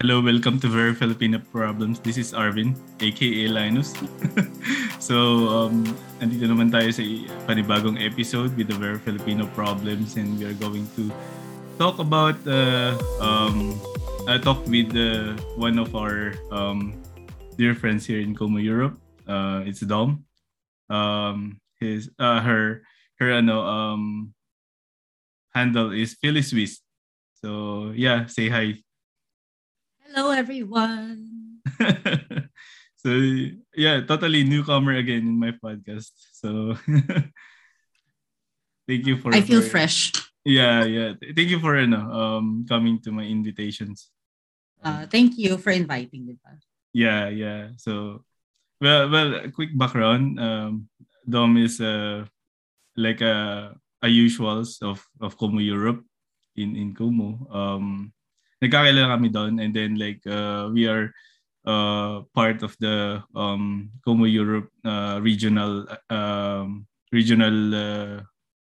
Hello, welcome to Very Filipino Problems. This is Arvin, aka Linus. so, um, andito naman tayo sa panibagong episode with the Very Filipino Problems and we are going to talk about uh, um, I talk with uh, one of our um, dear friends here in Como, Europe. Uh, it's Dom. Um, his uh, her her ano um handle is Philly Swiss. So yeah, say hi. Hello, everyone. so yeah, totally newcomer again in my podcast. So thank you for. I feel for, fresh. Yeah, yeah. Thank you for ano, um coming to my invitations. Uh, thank you for inviting me. Yeah, yeah. So well, well, quick background. Um, Dom is uh, like a a usuals of of Como Europe in in Como. Um, nagkakilala kami doon and then like uh, we are uh, part of the um, Como Europe uh, regional um, regional uh,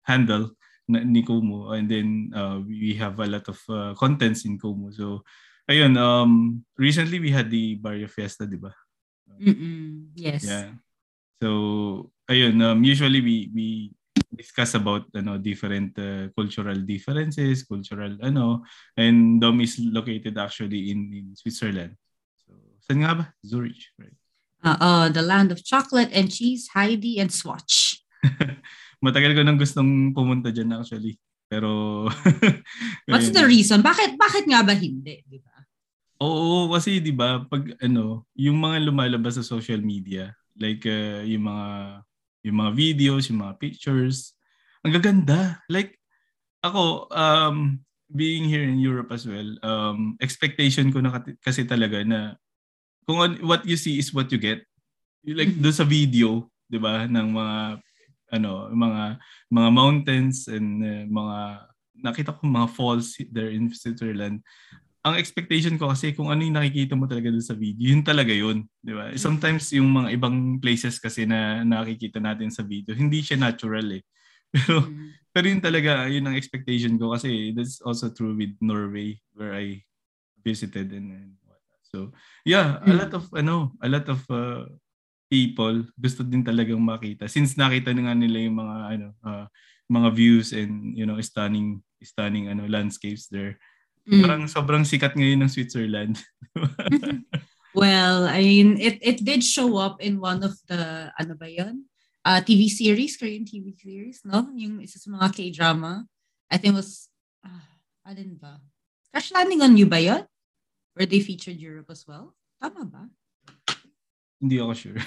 handle ni Como. And then uh, we have a lot of uh, contents in Como. So ayun um recently we had the Barrio Fiesta di ba? Mm-mm. yes. Yeah. So ayun um, usually we we discuss about ano different uh, cultural differences, cultural ano, and Dom is located actually in in Switzerland. So, saan nga ba? Zurich, right? Uh, uh, the land of chocolate and cheese, Heidi and Swatch. Matagal ko nang gustong pumunta diyan actually. Pero What's the reason? Bakit bakit nga ba hindi, di ba? Oo, kasi 'di ba, pag ano, yung mga lumalabas sa social media, like uh, yung mga yung mga videos, yung mga pictures. Ang gaganda. Like, ako, um, being here in Europe as well, um, expectation ko na kasi talaga na kung what you see is what you get. Like, mm-hmm. doon sa video, di ba, ng mga, ano, mga, mga mountains and uh, mga, nakita ko mga falls there in Switzerland ang expectation ko kasi kung ano yung nakikita mo talaga doon sa video, yun talaga yun. Di ba? Sometimes yung mga ibang places kasi na nakikita natin sa video, hindi siya natural eh. Pero, mm-hmm. pero yun talaga, yun ang expectation ko kasi that's also true with Norway where I visited and, and whatnot. So, yeah, mm-hmm. a lot of, ano, a lot of uh, people gusto din talagang makita. Since nakita na nga nila yung mga, ano, uh, mga views and, you know, stunning, stunning, ano, landscapes there Mm. Parang sobrang sikat ngayon ng Switzerland. well, I mean, it it did show up in one of the, ano ba yun? Uh, TV series, Korean TV series, no? Yung isa sa mga K-drama. I think was, uh, alin ba? Crash Landing on You ba yun? Where they featured Europe as well? Tama ba? Hindi ako sure.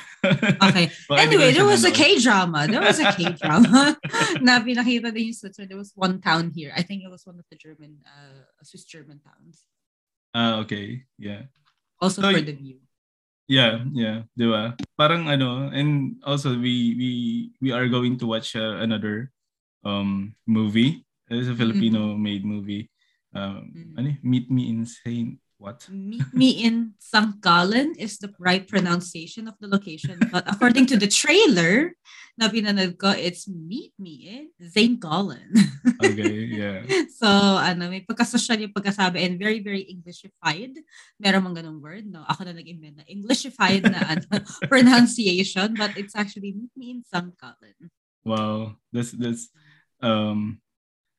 okay. anyway, there was a K-drama. There was a K-drama na pinakita din yung Switzerland. There was one town here. I think it was one of the German, uh, Swiss German towns. Ah, uh, okay. Yeah. Also so, for the view. Yeah, yeah, di ba? Parang ano, and also we we we are going to watch uh, another um movie. It's a Filipino mm-hmm. made movie. Um, mm-hmm. ano, Meet Me in Saint what? Meet me in St. Gallen is the right pronunciation of the location. But according to the trailer na pinanood ko, it's Meet Me in St. Gallen. okay, yeah. so, ano, may pagkasosyal yung pagkasabi and very, very Englishified. Meron mang ganung word, no? Ako na nag-invent na Englishified na ano, pronunciation, but it's actually Meet Me in St. Gallen. Wow, that's that's um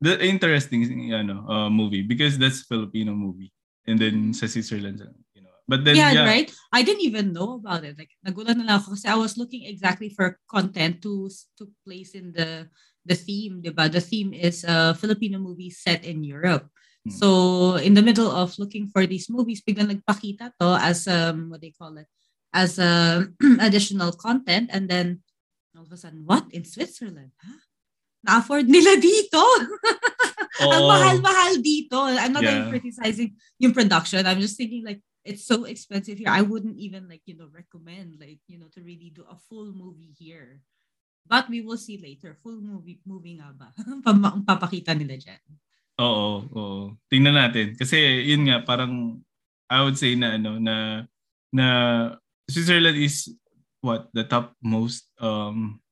the interesting you know uh, movie because that's Filipino movie and then sa Switzerland you know. But then yeah, yeah, right? I didn't even know about it. Like nagulat na lang ako kasi I was looking exactly for content to to place in the the theme diba? The theme is a Filipino movie set in Europe. Hmm. so in the middle of looking for these movies biglang nagpakita to as um what they call it? As a additional content. And then all of a sudden what? In Switzerland? Huh? Na-afford nila dito. Oh. Ang mahal-mahal dito. I'm not yeah. even criticizing yung production. I'm just thinking like, it's so expensive here. I wouldn't even like, you know, recommend like, you know, to really do a full movie here. But we will see later. Full movie, movie nga ba? Ang papakita nila dyan. Oo, oo. Tingnan natin. Kasi yun nga, parang I would say na ano, na na Switzerland is what the top most um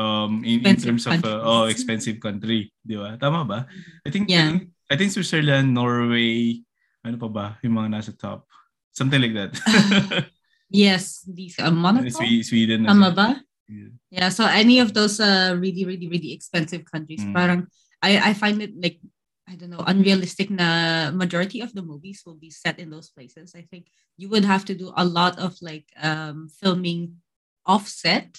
um in, in terms of uh, oh expensive country, di ba? Tama ba? I think yeah. I think Switzerland, Norway, ano pa ba? Yung mga nasa top. Something like that. yes, these uh, Monaco. Sweden. Sweden Tama ba? Yeah. yeah. So any of those uh, really, really, really expensive countries, mm. parang I I find it like I don't know, unrealistic na majority of the movies will be set in those places. I think you would have to do a lot of like um, filming offset,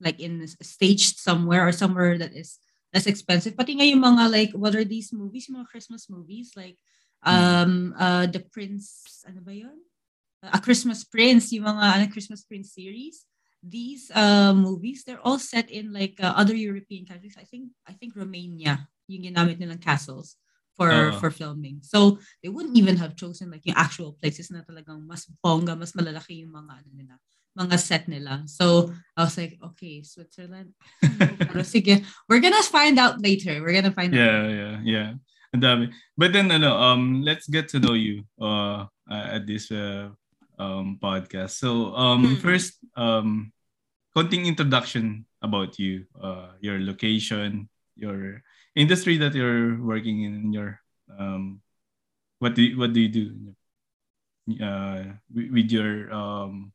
like in a stage somewhere or somewhere that is less expensive. Pati nga yung mga like, what are these movies? Yung mga Christmas movies, like um, uh, The Prince, ano ba yun? Uh, a Christmas Prince, yung mga ano, Christmas Prince series. These uh, movies, they're all set in like uh, other European countries. I think I think Romania, yung ginamit nilang castles for uh for filming. So they wouldn't even have chosen like yung actual places na talagang mas bongga, mas malalaki yung mga ano nila, mga set nila. So I was like, okay, Switzerland. Pero sige, we're gonna find out later. We're gonna find yeah, out. Yeah, yeah, yeah. Ang dami. But then ano, um let's get to know you uh, at this uh, um podcast. So um hmm. first um konting introduction about you, uh your location, your industry that you're working in your um what do you, what do you do uh with your um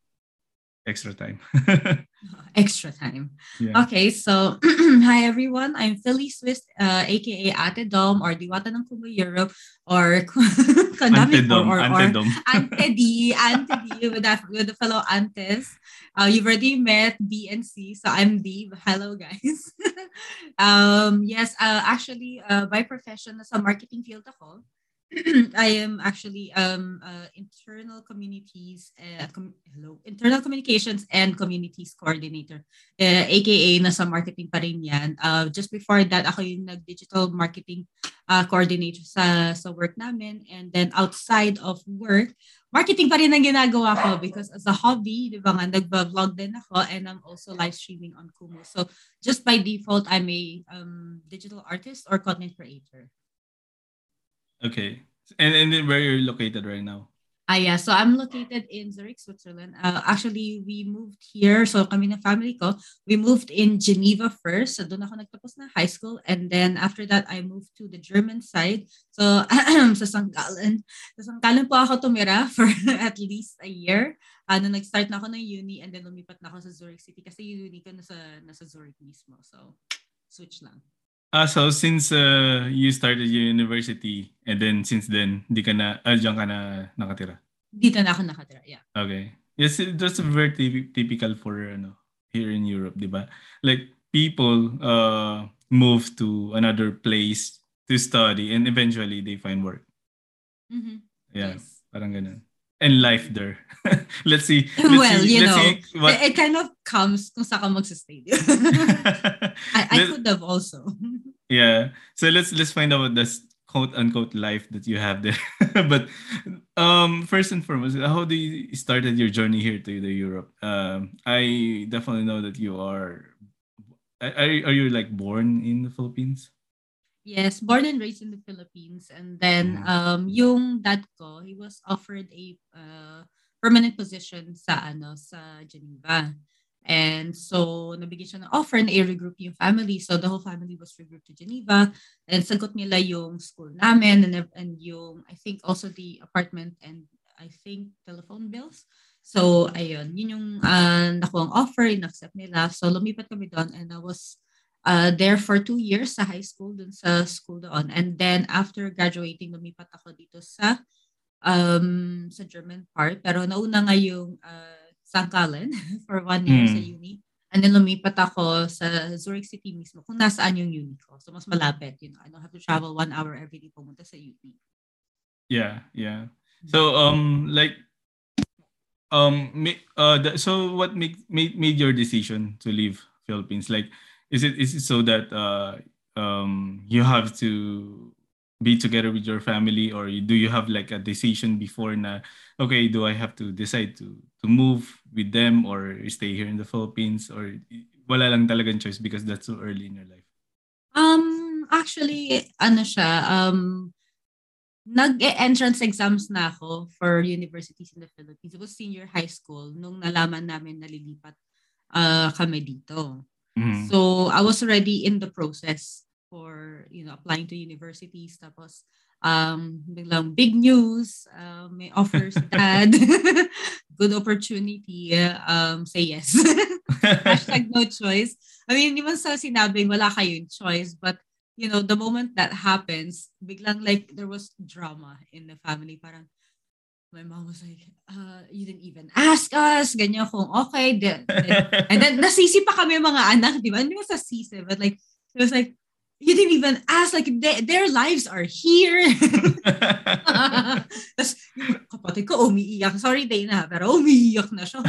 extra time extra time yeah. okay so hi everyone i'm philly swiss uh, aka ate dom or diwata ng kumu europe or antedom or, or, antedom ante d ante d with, that, with the fellow antes uh, you've already met B and C, so I'm B. Hello, guys. um, yes, uh, actually, uh, by profession, sa marketing field ako. I am actually um, uh, internal communities, uh, com- hello, internal communications and communities coordinator, uh, aka nasa marketing pa rin yan. Uh, just before that, ako yung nag-digital marketing uh, coordinator sa, sa work namin. And then outside of work, marketing pa rin ang ginagawa ko because as a hobby, di ba nga, nagba-vlog din ako and I'm also live streaming on Kumu. So just by default, I'm a um, digital artist or content creator. Okay. And and then where you're located right now? Ah, yeah. So I'm located in Zurich, Switzerland. Uh, actually, we moved here. So kami na family ko, we moved in Geneva first. So doon ako nagtapos na high school. And then after that, I moved to the German side. So sa Sangkalan. Sa Sangkalan po ako tumira for at least a year. Ano, uh, nag-start na ako ng uni and then lumipat na ako sa Zurich City kasi uni ko nasa, nasa Zurich mismo. So, switch lang. Ah, so since uh, you started your university and then since then, di ka na, ah, diyan ka na nakatira? Dito na ako nakatira, yeah. Okay. Yes, that's very typical for ano, here in Europe, di ba? Like people uh, move to another place to study and eventually they find work. Mm-hmm. Yeah, yes. parang ganun. And life there. let's see. Let's well, see, you know, what... it, kind of comes kung saan ka magsistay. I, I could have also. yeah. So let's let's find out what this quote unquote life that you have there. but um, first and foremost, how do you started your journey here to the Europe? Um, I definitely know that you are. Are are you like born in the Philippines? Yes, born and raised in the Philippines, and then mm-hmm. um, yung dad ko, he was offered a uh, permanent position sa ano sa Geneva. And so, nabigyan siya ng offer na i-regroup yung family. So, the whole family was regrouped to Geneva. And sagot nila yung school namin and, and yung, I think, also the apartment and I think telephone bills. So, ayun. Yun yung uh, nakuha offer, in-accept nila. So, lumipat kami doon and I was uh, there for two years sa high school, dun sa school doon. And then, after graduating, lumipat ako dito sa um, sa German part. Pero nauna nga yung uh, Sangkalan for one year mm. sa uni. And then lumipat ako sa Zurich City mismo kung nasaan yung uni ko. So mas malapit, you know. I don't have to travel one hour every day pumunta sa uni. Yeah, yeah. So um like um uh so what made, made made your decision to leave Philippines? Like is it is it so that uh um you have to be together with your family or do you have like a decision before na okay do I have to decide to to move with them or stay here in the Philippines or wala lang talagang choice because that's so early in your life um actually ano siya um nag-entrance exams na ako for universities in the Philippines. It was senior high school nung nalaman namin nalilipat uh, kami dito. Mm-hmm. So I was already in the process for you know applying to universities tapos um biglang big news kung may offers, dad, good opportunity, um, say yes. Hashtag no choice. I mean, hindi man sa sinabing wala kayong choice, but you know, the moment that happens, biglang like there was drama in the family. Parang, my mom was like, uh, you didn't even ask us, ganyan kung okay. Then, then, and then nasisi pa kami mga anak, di ba? Hindi mo sa sisi, but like, it was like, you didn't even ask, like, they, their lives are here. Tapos, kapatid ko, umiiyak. Sorry, Dana, pero umiiyak na siya.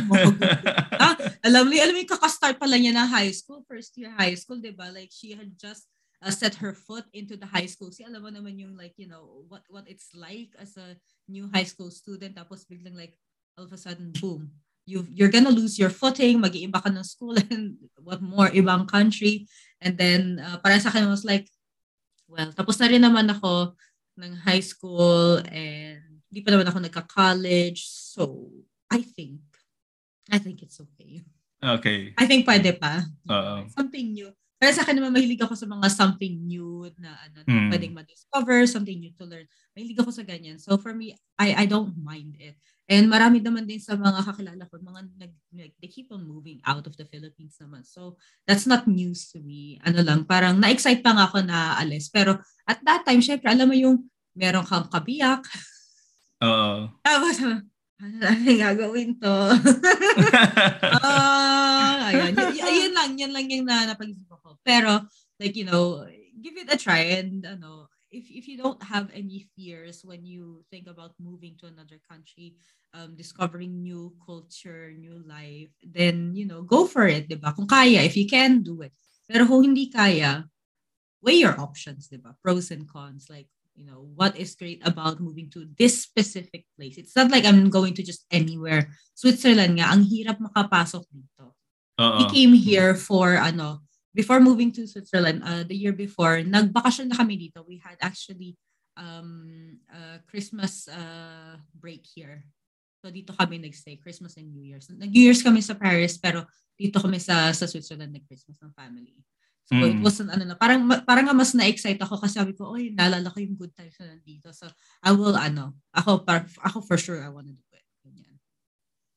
ah, alam mo, alam mo, kakastart pala niya ng high school, first year high school, di ba? Like, she had just uh, set her foot into the high school. Si alam mo naman yung like, you know, what what it's like as a new high school student tapos biglang like all of a sudden boom. You you're gonna lose your footing, mag-iiba ka ng school and what more ibang country. And then uh, para sa akin was like well, tapos na rin naman ako ng high school and hindi pa naman ako nagka-college. So, I think I think it's okay. Okay. I think pwede pa. Uh-oh. Something new. Pero sa akin naman, mahilig ako sa mga something new na ano, mm. pwedeng ma-discover, something new to learn. Mahilig ako sa ganyan. So for me, I I don't mind it. And marami naman din sa mga kakilala ko, mga nag, like, they keep on moving out of the Philippines naman. So, that's not news to me. Ano lang, parang na-excite pa nga ako na alis. Pero at that time, syempre, alam mo yung meron kang kabiyak. Oo. Tapos, ano na gagawin to? uh, ayun. Y- y- yun lang, yun lang yung na napag-isip ko. Pero, like, you know, give it a try and, ano, if, if you don't have any fears when you think about moving to another country, um, discovering new culture, new life, then, you know, go for it, di ba? Kung kaya, if you can, do it. Pero kung hindi kaya, weigh your options, di ba? Pros and cons. Like, you know, what is great about moving to this specific place. It's not like I'm going to just anywhere. Switzerland nga, ang hirap makapasok dito. Uh-oh. We came here for, ano, before moving to Switzerland, uh, the year before, nagbakasyon na kami dito. We had actually um, uh, Christmas uh, break here. So dito kami nagstay, Christmas and New Year's. Nag-New Year's kami sa Paris, pero dito kami sa sa Switzerland nag-Christmas ng family. So mm. it wasn't ano na, parang parang mas na-excite ako kasi sabi ko, oy, naalala ko yung good times na nandito. So I will ano, ako par, ako for sure I want to do it. Ganyan.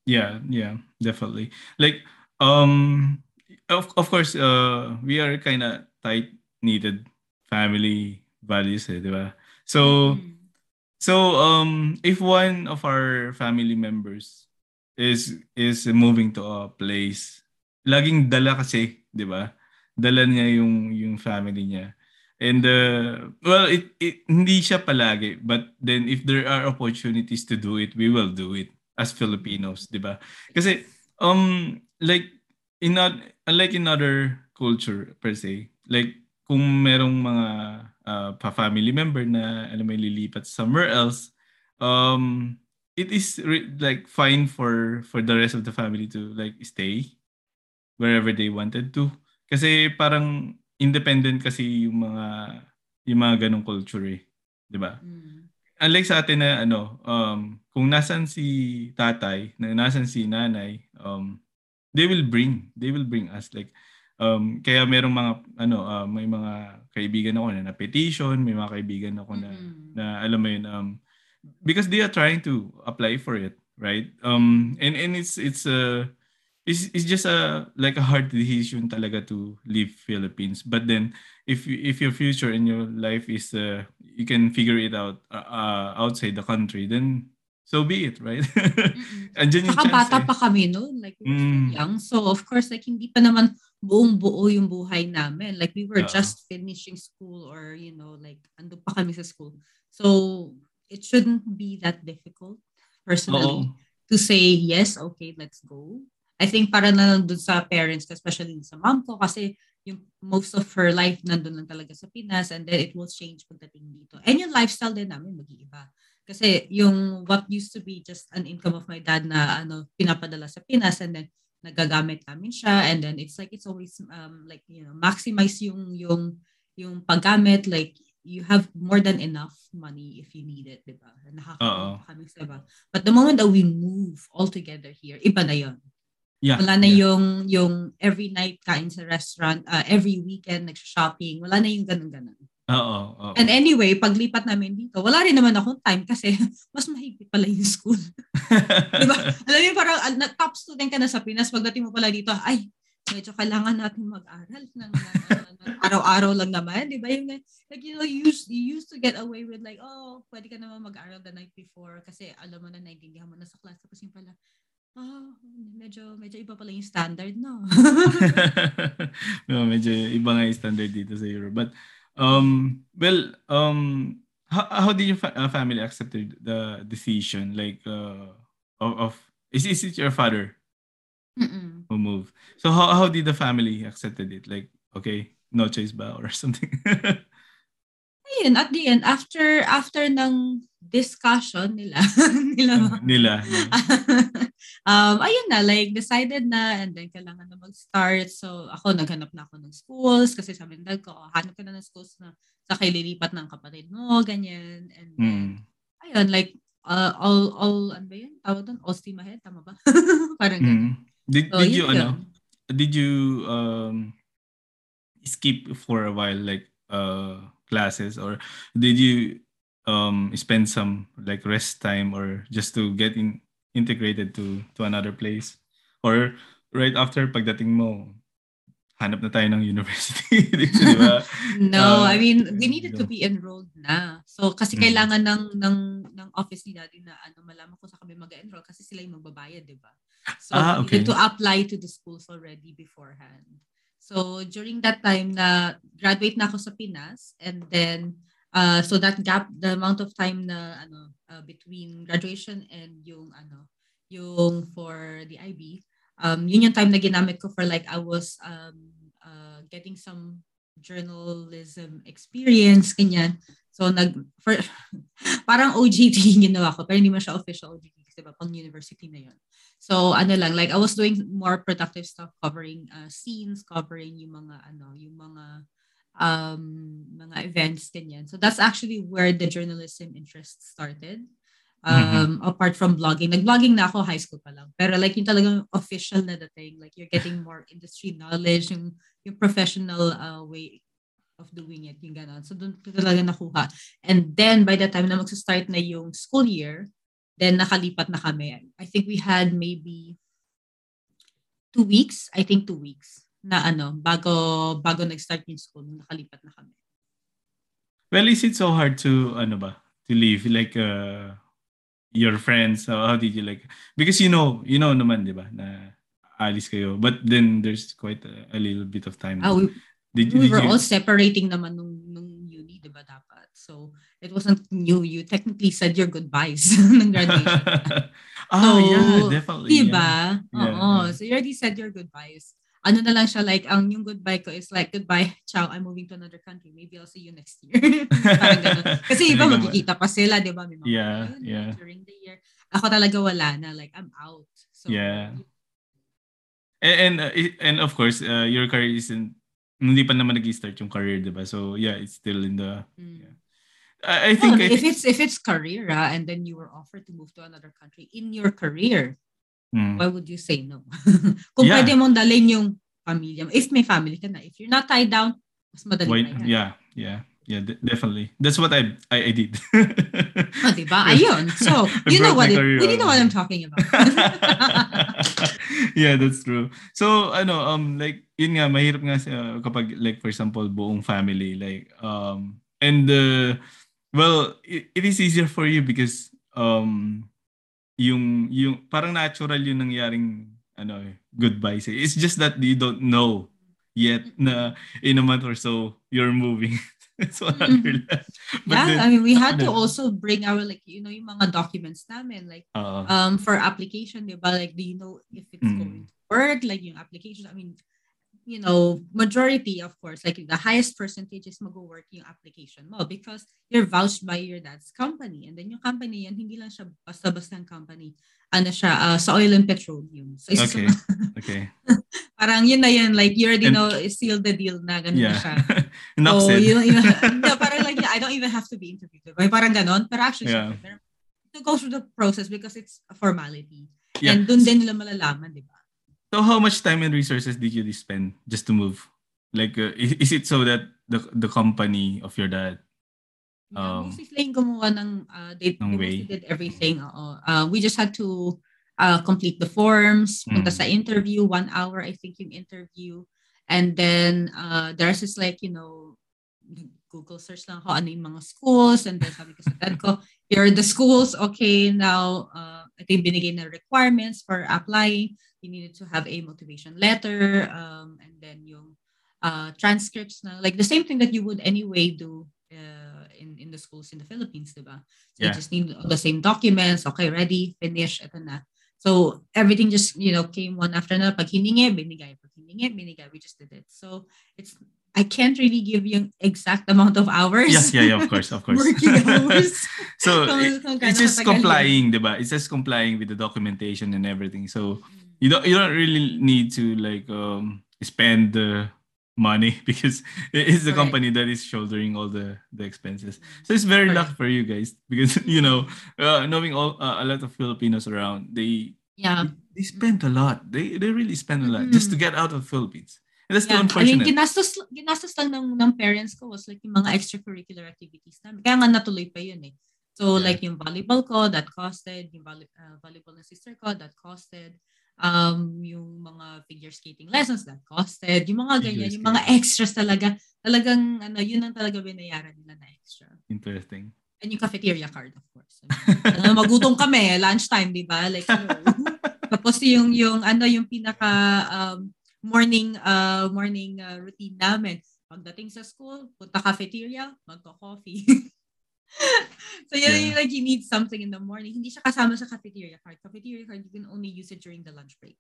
Yeah, yeah, definitely. Like um of of course uh we are kind of tight knitted family values, eh, di ba? So mm. so um if one of our family members is is moving to a place, laging dala kasi, di ba? Dala niya yung yung family niya. And uh, well, it, it hindi siya palagi, but then if there are opportunities to do it, we will do it as Filipinos, 'di ba? Kasi um like in not unlike in other culture per se, like kung merong mga uh, pa-family member na alam mo lilipat somewhere else, um it is re- like fine for for the rest of the family to like stay wherever they wanted to. Kasi parang independent kasi yung mga yung mga ganong culture eh, 'di ba? Mm. Unlike sa atin na ano, um kung nasan si tatay, na nasan si nanay, um they will bring, they will bring us like um kaya merong mga ano uh, may mga kaibigan ako na na petition, may mga kaibigan ako na mm-hmm. na alam mo yun um because they are trying to apply for it, right? Um and and it's it's a uh, it's, it's just a like a hard decision talaga to leave Philippines. But then if if your future in your life is uh, you can figure it out uh, uh, outside the country, then so be it, right? Andiyan yung Saka chance. bata eh. pa kami noon, like we mm. young. So of course, like hindi pa naman buong buo yung buhay namin. Like we were uh, just finishing school or you know, like ando pa kami sa school. So it shouldn't be that difficult personally Oo. to say yes, okay, let's go. I think para na lang dun sa parents, especially sa mom ko, kasi yung most of her life nandun lang talaga sa Pinas and then it will change pagdating dito. And yung lifestyle din namin mag-iiba. Kasi yung what used to be just an income of my dad na ano pinapadala sa Pinas and then nagagamit namin siya and then it's like it's always um like you know maximize yung yung yung paggamit like you have more than enough money if you need it, di ba? Nakaka kami sa iba. But the moment that we move all together here, iba na yon Yeah. Wala na yeah. yung yung every night kain sa restaurant, uh, every weekend nag-shopping. Wala na yung ganun-ganun. Oo, oo. And anyway, paglipat namin dito, wala rin naman akong time kasi mas mahigpit pala yung school. diba? Alam mo, parang uh, top student ka na sa Pinas, pagdating mo pala dito, ay, medyo kailangan natin mag-aral ng, araw-araw lang naman, di ba? Yung, like, you know, you used, you used to get away with like, oh, pwede ka naman mag-aral the night before kasi alam mo na, naintindihan mo na sa class. Tapos yung pala, oh, medyo, medyo iba pala yung standard, no? no, medyo iba nga yung standard dito sa Europe. But, um, well, um, how, how did your fa- uh, family accept the decision? Like, uh, of, of is, is it your father Mm-mm. who moved? So how, how did the family accepted it? Like, okay, no choice ba or something? Ayun, at the end, after after ng discussion nila, nila, nila. um, ayun na, like, decided na, and then kailangan na mag-start. So, ako, naghanap na ako ng schools, kasi sabi ng dad ko, oh, hanap ka na ng schools na sa lilipat ng kapatid mo, ganyan. And then, mm. ayun, like, uh, all, all, ano ba yun? Tawag doon? All steam ahead? Tama ba? Parang mm. ganyan. Did, so, did you, yun. ano, did you, um, skip for a while, like, uh, classes? Or did you um spend some like rest time or just to get in integrated to to another place? Or right after pagdating mo hanap na tayo ng university di ba? No uh, i mean we needed to be enrolled na. So kasi mm. kailangan ng ng ng office ni daddy na ano malaman ko sa kami mag-enroll kasi sila yung magbabayad di ba? So ah, okay. we needed to apply to the schools already beforehand So during that time na graduate na ako sa Pinas and then uh, so that gap the amount of time na ano uh, between graduation and yung ano yung for the IB um yun yung time na ginamit ko for like I was um uh, getting some journalism experience kanyan so nag for parang OJT ginawa ko pero hindi mo siya official OJT kasi ba pang university na yun So ano lang, like I was doing more productive stuff covering uh, scenes, covering yung mga ano, yung mga um mga events ganyan. So that's actually where the journalism interest started. Um mm-hmm. apart from blogging. Nag-blogging na ako high school pa lang. Pero like yung talagang official na dating, like you're getting more industry knowledge, yung yung professional uh, way of doing it, yung ganun. So doon ko talaga nakuha. And then by the time na magsa-start na yung school year, Then nakalipat na kami. I think we had maybe two weeks. I think two weeks na ano, bago, bago nag-start yung school, nakalipat na kami. Well, is it so hard to, ano ba, to leave? Like, uh, your friends, how, how did you like, because you know, you know naman, di ba, na alis kayo. But then there's quite a, a little bit of time. Ah, we, did, we did were you, all separating naman nung, nung uni, di ba dapat? So, it wasn't new. You technically said your goodbyes ng graduation. oh, so, yeah, definitely. Diba? Yeah. Oo. Yeah. So, you already said your goodbyes. Ano na lang siya, like, ang yung goodbye ko is like, goodbye, ciao, I'm moving to another country. Maybe I'll see you next year. Parang ganun. Kasi iba, magkikita pa sila, di ba? May mga yeah, yeah. during the year. Ako talaga wala na. Like, I'm out. So, yeah. And, and, uh, and of course, uh, your career isn't, hindi pa naman nag-start yung career, di ba? So, yeah, it's still in the, mm. yeah. I, I think, well, I if think, it's if it's career uh, and then you were offered to move to another country in your career, mm. why would you say no? Kung yeah. pwede mong dalhin yung pamilya mo, if may family ka na, if you're not tied down, mas madali why, na yan. Yeah, yeah. Yeah, d- definitely. That's what I I, I did. oh, diba? Ayun. So, you know what it, you know what I'm talking about. yeah, that's true. So, ano, um, like, yun nga, mahirap nga uh, kapag, like, for example, buong family, like, um, and, uh, Well, it, it is easier for you because um yung yung parang natural yung nangyaring ano goodbye say. It's just that you don't know yet na in a month or so you're moving. so mm-hmm. yeah, then, I mean we had to also bring our like you know yung mga documents namin like uh, um for application, diba? Like do you know if it's mm. going to work like yung application I mean you know, majority, of course, like the highest percentage is mag-work yung application mo because you're vouched by your dad's company. And then yung company yan, hindi lang siya basta-basta company. Ano siya, uh, sa oil and petroleum. So, okay. okay. parang yun na yun, like you already and, know, seal the deal na ganun yeah. na siya. so, you you know, no, parang like, I don't even have to be interviewed. Parang ganon. Pero actually, yeah. to go through the process because it's a formality. Yeah. And dun din nila malalaman, di ba? So how much time and resources did you spend just to move? Like, uh, is, is it so that the the company of your dad. Um, mostly sila yung gumawa ng, uh, they, ng way. did everything. Uh, we just had to uh, complete the forms, punta Mm. sa interview, one hour, I think, yung interview. And then, uh, there's just like, you know, Google search lang ako ano yung mga schools. And then sabi ko sa dad ko, here are the schools. Okay, now, uh, ito yung binigay na requirements for applying. You needed to have a motivation letter. Um, and then yung uh, transcripts na, like the same thing that you would anyway do uh, in, in the schools in the Philippines, diba? So Yeah. you just need the same documents. Okay, ready, finish, ito na. So everything just, you know, came one after another. Pag hiningi, binigay. Pag hiningi, binigay. We just did it. So it's, I can't really give you an exact amount of hours. Yes, yeah, yeah, of course, of course. Working hours. so Kung- it- it's just complying, diba? It's just complying with the documentation and everything. So you don't you don't really need to like um spend the money because it's the Correct. company that is shouldering all the the expenses. So it's very Correct. lucky for you guys because you know uh, knowing all uh, a lot of Filipinos around, they Yeah. they spend a lot. They they really spend a lot just to get out of Philippines. And that's Yeah. the I mean, unfortunate. ginastos, ginastos lang ng, ng parents ko was like yung mga extracurricular activities namin. Kaya nga natuloy pa yun eh. So Yeah. like yung volleyball ko, that costed. Yung volley, uh, volleyball ng sister ko, that costed. Um, yung mga figure skating lessons, that costed. Yung mga ganyan, yung mga extras talaga. Talagang, ano, yun ang talaga binayaran nila na extra. Interesting. And yung cafeteria card, of course. ano, magutom kami, lunchtime, di ba? Like, hello. Tapos yung, yung, ano, yung pinaka, um, morning, uh, morning uh, routine namin. Pagdating sa school, punta cafeteria, magko-coffee. so yun Yeah. like you need something in the morning. Hindi siya kasama sa cafeteria card. Cafeteria card, you can only use it during the lunch break.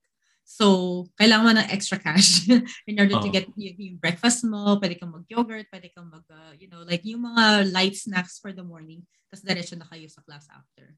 So, kailangan mo ng extra cash in order to Oo. get yung, yung breakfast mo, pwede kang mag-yogurt, pwede kang mag, uh, you know, like yung mga light snacks for the morning, tapos diretso na kayo sa class after.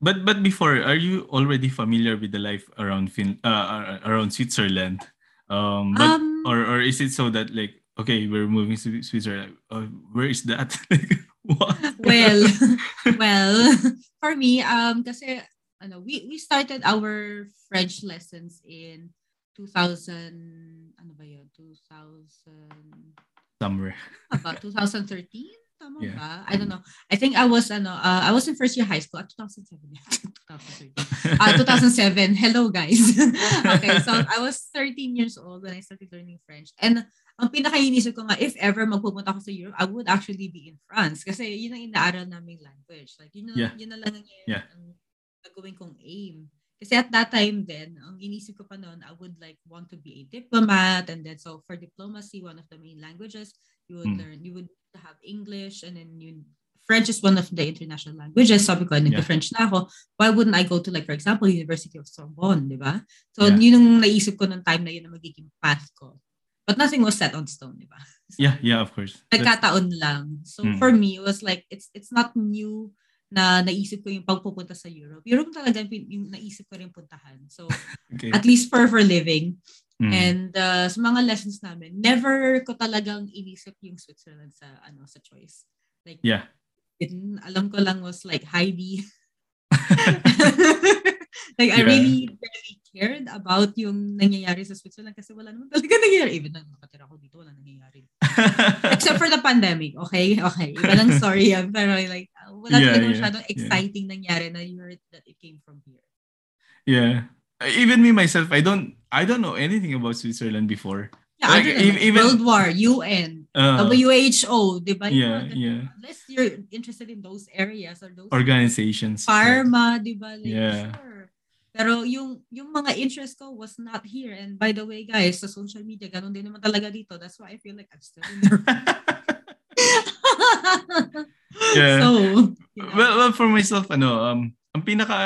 But but before, are you already familiar with the life around fin uh, around Switzerland? Um, but Um, or or is it so that like okay, we're moving to Switzerland? Uh, where is that? what? well, well, for me, um, kasi, ano, we, we started our French lessons in 2000, ano ba yun? 2000, somewhere. about 2013? Tama Yeah. ba? I don't know. I think I was, ano, uh, I was in first year high school at 2007. 2013. Uh, 2007. Hello, guys. okay, so I was 13 years old when I started learning French. And ang pinakainisip ko nga, if ever magpupunta ako sa Europe, I would actually be in France. Kasi yun ang inaaral naming language. Like, yun, na- Yeah. yun na lang ang, Yeah. ang gagawin kong aim. Kasi at that time then, ang inisip ko pa noon, I would like want to be a diplomat. And then, so for diplomacy, one of the main languages, you would Mm. learn, you would have English and then you French is one of the international languages. Sabi ko, nag-French na ako. Why wouldn't I go to like, for example, University of Sorbonne, di ba? So, Yeah. yun ang naisip ko ng time na yun na magiging path ko. But nothing was set on stone, di ba? So, Yeah, yeah, of course. That's- Nagkataon lang. So, Mm. for me, it was like, it's it's not new na naisip ko yung pagpupunta sa Europe. Europe talaga yung, yung naisip ko rin puntahan. So, okay. at least for for living. Mm. And uh, sa mga lessons namin, never ko talagang inisip yung Switzerland sa ano sa choice. Like, Yeah. din, alam ko lang was like Heidi. like, I Yeah. really, really cared about yung nangyayari sa Switzerland kasi wala naman talaga nangyayari. Even na nakatira ko dito, wala nangyayari. Except for the pandemic, okay? Okay. Iba lang story yan. Pero like, wala Yeah, talaga yeah, masyadong yeah. exciting nangyari na you heard that it came from here. yeah. Even me myself, I don't I don't know anything about Switzerland before. Yeah, Like, e- like, even- World War, UN, Uh, WHO, di ba? Yeah, yeah. Unless you're interested in those areas or those Organizations. pharma, di ba? Like, Yeah. sure. Pero yung yung mga interest ko was not here. And by the way, guys, sa social media, ganun din naman talaga dito. That's why I feel like I'm still in the Yeah. So, you know. well, well, for myself, ano, um, ang pinaka,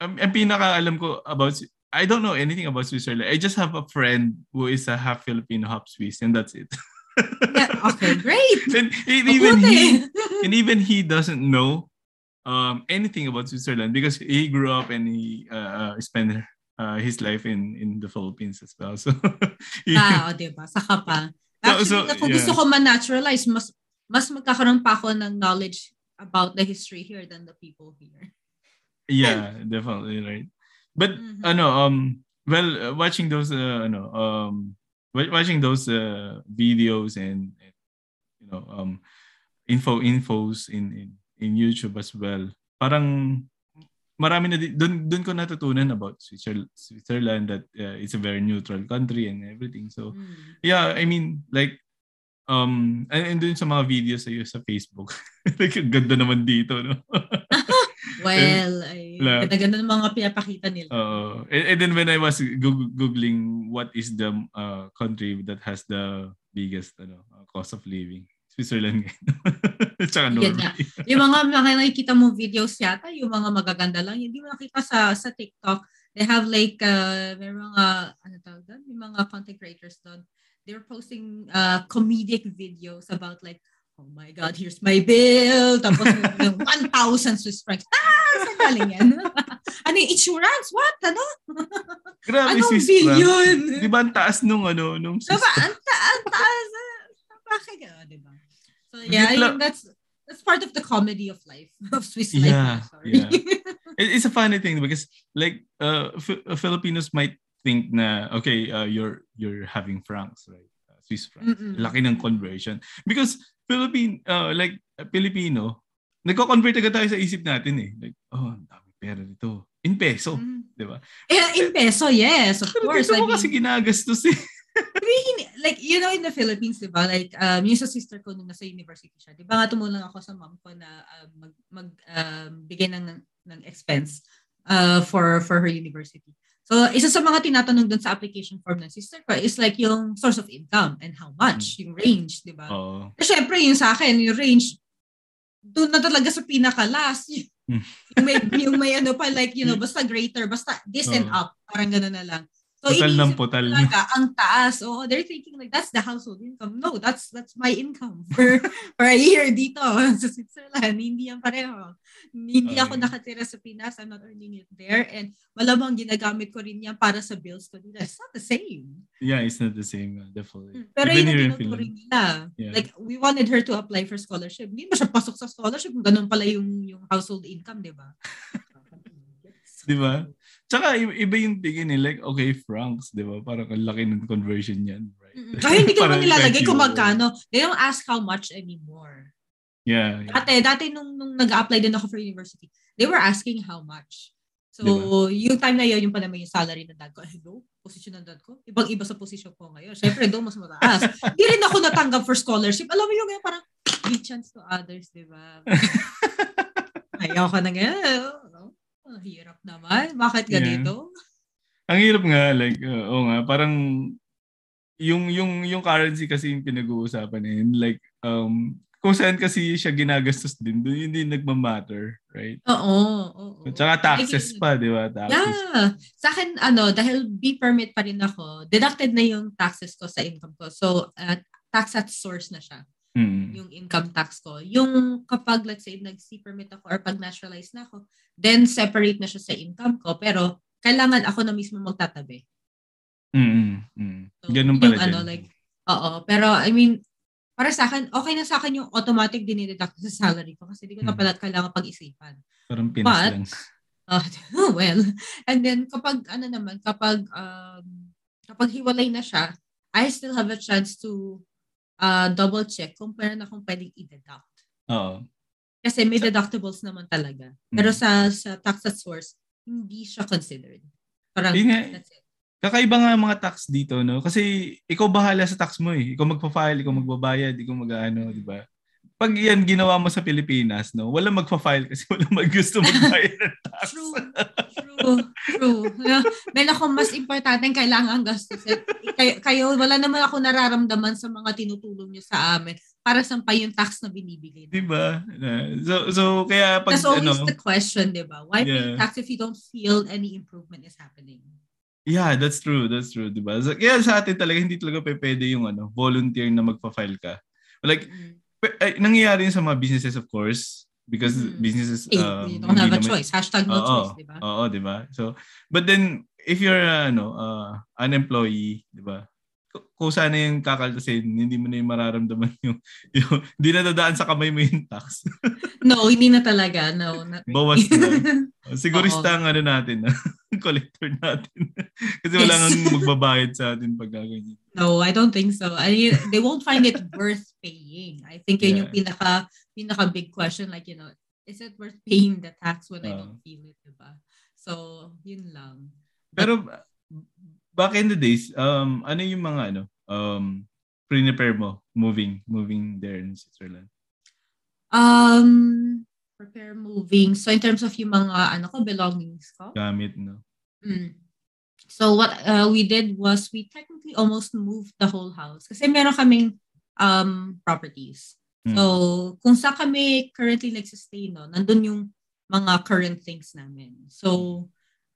ang, ang pinaka alam ko about, I don't know anything about Switzerland. I just have a friend who is a half Filipino, half Swiss, and that's it. Yeah, okay, great. and, and even Mabuti. he, and even he doesn't know um, anything about Switzerland because he grew up and he uh, uh, spent uh, his life in in the Philippines as well. So, Ah, o, diba? Saka pa. Actually, so, kung yeah. gusto ko ma-naturalize, mas, mas magkakaroon pa ako ng knowledge about the history here than the people here. yeah, definitely right. But Mhm. ano um well uh, watching those uh, ano um watching those uh, videos and, and you know um info infos in in in YouTube as well. Parang marami na doon doon ko natutunan about Switzerland, Switzerland that uh, it's a very neutral country and everything. So mm. yeah, I mean like um and, and dun sa mga videos sa sa Facebook. like ganda naman dito, no? well, ay, ganda-ganda ng mga pinapakita nila. Uh, and, and then when I was googling what is the uh, country that has the biggest ano, uh, cost of living, Switzerland Tsaka Norway. yung mga, mga nakikita mo videos yata, yung mga magaganda lang, hindi mo nakita sa sa TikTok. They have like, uh, may mga, ano tawag doon? May mga content creators doon. They're posting uh, comedic videos about like, oh my God, here's my bill. Tapos yung 1,000 Swiss francs. Ah, saan galing yan? ano yung insurance? What? Ano? Grabe, Anong Swiss billion? Di ba ang taas nung ano? Nung Swiss diba, ang, ta- ang taas. Ka, di ba? So yeah, I mean, that's that's part of the comedy of life of Swiss life. Yeah, yeah. it's a funny thing because like uh, F- uh, Filipinos might think na okay, uh, you're you're having francs, right? Uh, Swiss francs. Mm-mm. Laki ng conversion because Philippine uh, like uh, Filipino, nagko-convert agad tayo sa isip natin eh. Like, oh, ang dami pera dito. In peso, mm. 'di ba? Yeah, in peso, yes, of Pero course. Dito mo I mean, kasi ginagastos eh. Like, you know, in the Philippines, di ba? Like, um, yung sa sister ko nung nasa university siya, di ba nga tumulong ako sa mom ko na um, mag, mag um, bigay ng, ng expense uh, for for her university. So, isa sa mga tinatanong doon sa application form ng sister ko is like yung source of income and how much, mm. yung range, di ba? Oh. Eh, syempre, yung sa akin, yung range, doon na talaga sa pinaka-last. Hmm. yung, may, yung may ano pa, like, you know, basta greater, basta this oh. and up, parang gano'n na lang. So putal ng putal. Talaga, ang taas. Oh, they're thinking like that's the household income. No, that's that's my income for for a year dito sa Switzerland. Hindi yan pareho. Hindi okay. ako nakatira sa Pinas. I'm not earning it there. And malamang ginagamit ko rin yan para sa bills ko dito. It's not the same. Yeah, it's not the same. Definitely. Hmm. Pero Even yun ang tinuturing nila. Yeah. Like, we wanted her to apply for scholarship. Hindi mo siya pasok sa scholarship kung ganun pala yung, yung household income, di ba? di ba? Tsaka iba yung tingin eh. Like, okay, francs, di ba? Parang ang laki ng conversion yan. Right? Mm-hmm. Hindi ko naman nilalagay kung magkano. They don't ask how much anymore. Yeah. yeah. Dati, dati nung, nung nag-apply din ako for university, they were asking how much. So, diba? yung time na yun, yung pa naman yung salary ng dad ko. Hello? Position ng dad ko? Ibang-iba sa position ko ngayon. Siyempre, doon mas mataas. Hindi rin ako natanggap for scholarship. Alam mo yung ngayon, parang give chance to others, di ba? Ayaw ka na ngayon. Ang hirap naman. Bakit ganito? Yeah. Ang hirap nga, like, uh, oo nga, parang yung yung yung currency kasi yung pinag-uusapan eh. Like, um, kung saan kasi siya ginagastos din, doon yun din nagmamatter, right? Oo, oo. At saka taxes pa, di ba? Taxes. Yeah. Sa akin, ano, dahil B permit pa rin ako, deducted na yung taxes ko sa income ko. So, uh, tax at source na siya mm. yung income tax ko. Yung kapag, let's say, nag-C permit ako or pag naturalized na ako, then separate na siya sa income ko. Pero, kailangan ako na mismo magtatabi. Mm, mm. So, Ganun pala yung, ano, like, oo. Pero, I mean, para sa akin, okay na sa akin yung automatic dinideduct sa salary ko kasi hindi ko na mm. pala kailangan pag-isipan. Parang pinas But, lang. Uh, well, and then kapag ano naman, kapag um, kapag hiwalay na siya, I still have a chance to uh, double check kung meron akong pwedeng i-deduct. Oo. Kasi may deductibles naman talaga. Pero mm. sa sa tax at source, hindi siya considered. Parang Yun that's it. Kakaiba nga mga tax dito, no? Kasi ikaw bahala sa tax mo eh. Ikaw magpa-file, ikaw magbabayad, ikaw mag-ano, di ba? pag yan ginawa mo sa Pilipinas, no, wala magfa-file kasi wala maggusto magbayad ng tax. True. True. True. May ako mas importante kailangan gastusin. Kayo, kayo, wala naman ako nararamdaman sa mga tinutulong nyo sa amin para sa pa yung tax na binibigay. Di ba? So, so kaya pag That's always ano, the question, di ba? Why yeah. pay tax if you don't feel any improvement is happening? Yeah, that's true. That's true, di ba? So, kaya sa atin talaga, hindi talaga pwede yung ano, volunteer na magpa-file ka. Like, mm-hmm ay, nangyayari yun sa mga businesses of course because mm. businesses um, you don't have a naman, choice hashtag no oh, choice di ba oo di ba so but then if you're uh, ano uh, an employee di ba kung sana yung kakaltasin, hindi mo na yung mararamdaman yung, yung hindi na dadaan sa kamay mo yung tax. no, hindi na talaga. No, not really. Bawas na. Sigurista ang ano natin, collector natin. Kasi wala yes. nang magbabayad sa atin pag gaganyan. No, I don't think so. I mean, they won't find it worth paying. I think yun Yeah. yung pinaka, pinaka big question. Like, you know, is it worth paying the tax when I Oo. don't feel it, diba? So, yun lang. Pero ba- back in the days, um, ano yung mga ano, um, prepare mo moving, moving there in Switzerland? Um, prepare moving. So, in terms of yung mga, ano ko, belongings ko. Gamit, no? Mm. So what uh, we did was we technically almost moved the whole house kasi meron kaming um, properties. Mm. So kung sa kami currently nagsistay, no, nandun yung mga current things namin. So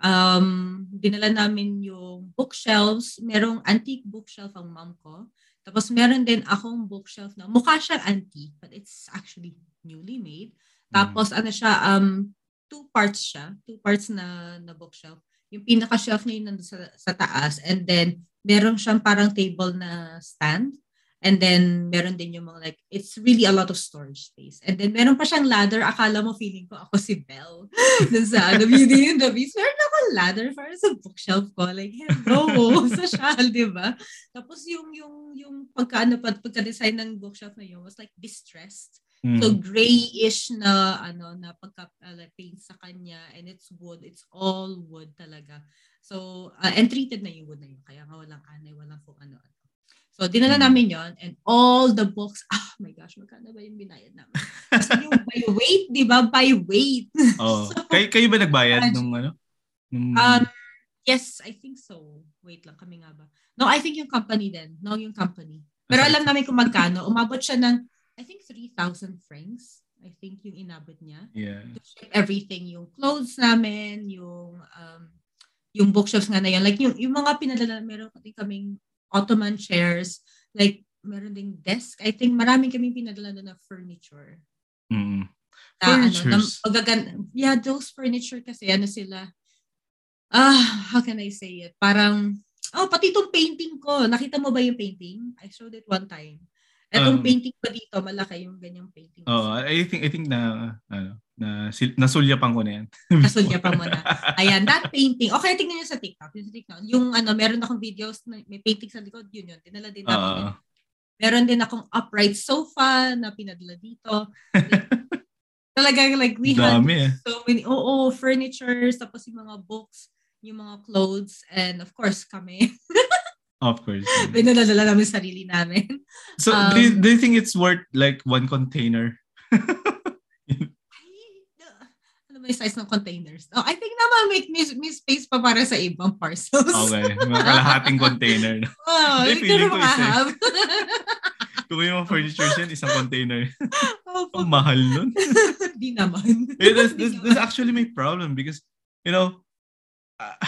um, dinala namin yung bookshelves. Merong antique bookshelf ang mom ko. Tapos meron din akong bookshelf na mukha siyang antique but it's actually newly made. Tapos ano siya, um, two parts siya. Two parts na, na bookshelf yung pinaka-shelf niya yung nandun sa, sa taas and then meron siyang parang table na stand and then meron din yung mga like it's really a lot of storage space. And then meron pa siyang ladder. Akala mo feeling ko ako si Belle. Dun sa ano beauty and the beast meron ako ladder para sa bookshelf ko. Like hello sa shawl di ba? Tapos yung yung yung pagka ano pa pagka-design ng bookshelf na yun was like distressed. Mm. So grayish na ano na pagka uh, paint sa kanya. And it's wood, it's all wood talaga. So uh, and treated na yung wood na yun. Kaya nga walang anay, walang kung ano. So dinala Mm. namin yon and all the books, oh my gosh, magkano ba yung binayad namin? Kasi yung by weight, di ba? By weight. Oh. So, kayo, kayo ba nagbayad Imagine- nung ano? Nung, Um, yes, I think so. Wait lang, kami nga ba? No, I think yung company din. No, yung company. Pero Okay. alam namin kung magkano. Umabot siya ng, I think 3,000 francs. I think yung inabot niya. yeah. To ship everything. Yung clothes namin, yung um, yung bookshelves nga na yan. Like yung, yung mga pinadala, meron din kaming ottoman chairs. Like, meron ding desk. I think maraming kaming pinadala doon na furniture. Mm. Na, ano, na, Furnitures. magagan- yeah, those furniture kasi, ano sila, ah, how can I say it? Parang, oh, pati itong painting ko. Nakita mo ba yung painting? I showed it one time. Etong Um, painting ko dito, malaki yung ganyang painting. Oh, I think I think na ano, na nasulyapan ko na yan. Kasulya pa muna. Ayan, that painting. Okay, tingnan nyo sa TikTok. Yung, sa TikTok. yung ano, meron akong videos na may painting sa likod, yun yun. Dinala din ako. Oo. Meron din akong upright sofa na pinadala dito. Talagang like we had Dami eh. so many, oo, furnitures, tapos yung mga books, yung mga clothes, and of course kami. Of course. Pinadala namin sarili namin. So, do, you, Um, do you think it's worth like one container? Ay, ba yung size ng containers? Oh, I think naman may, may, may space pa para sa ibang parcels. Okay, mga kalahating container. Oh, Hindi, hindi ko eh. makahab. Kung yung mga furniture yan, isang container. Opo. Ang mahal nun. Di naman. Eh, that's, that's, that's actually my problem because, you know, uh,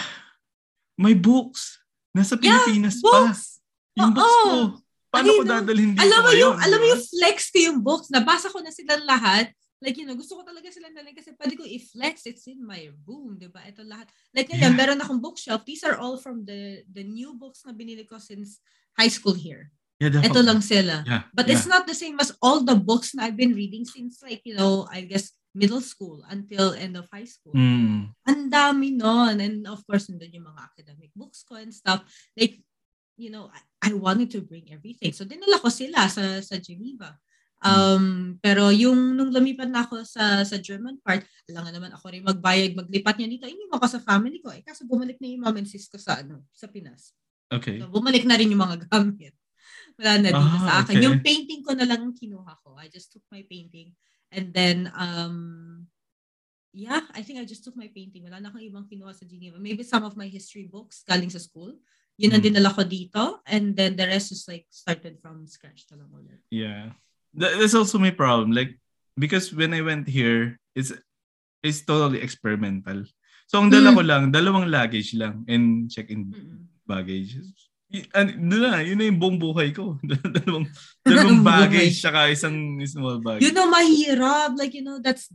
my books, nasa Yeah, Pilipinas pa. Books! Yung books ko. Oo. Paano Ay, ko dadalhin dito Alam mo yung, ngayon, alam mo yung flex ko yung books. Nabasa ko na silang lahat. Like, you know, gusto ko talaga silang dalhin kasi pwede ko i-flex. It's in my room, di ba? Ito lahat. Like, ngayon, Yeah. meron akong bookshelf. These are all from the the new books na binili ko since high school here. Yeah, the- Ito lang sila. Yeah, But yeah. it's not the same as all the books na I've been reading since like, you know, I guess middle school until end of high school. Mm. Ang dami nun. And of course, nandun yung mga academic books ko and stuff. Like, you know, I, I wanted to bring everything. So, dinala ko sila sa, sa Geneva. Um, pero yung nung lumipat na ako sa sa German part, alangan naman ako rin magbayad, maglipat niya dito. Iniwan ko sa family ko. Eh, kaso bumalik na yung mom and sis ko sa, ano, sa Pinas. Okay. So, bumalik na rin yung mga gamit. Wala na dito Ah, sa akin. okay. Yung painting ko na lang ang kinuha ko. I just took my painting. And then, um, yeah, I think I just took my painting. Wala na akong ibang kinuha sa Geneva. Maybe some of my history books galing sa school. Yun ang Hmm. dinala ko dito. And then the rest is like started from scratch ulit. Yeah. That, that's also my problem. Like, because when I went here, it's it's totally experimental. So, ang dala Mm. ko lang, dalawang luggage lang and check-in baggage. Y- an- Doon na, yun na yung buong buhay ko. dalawang, dalawang baggage tsaka isang small bag. You know, mahirap. Like, you know, that's,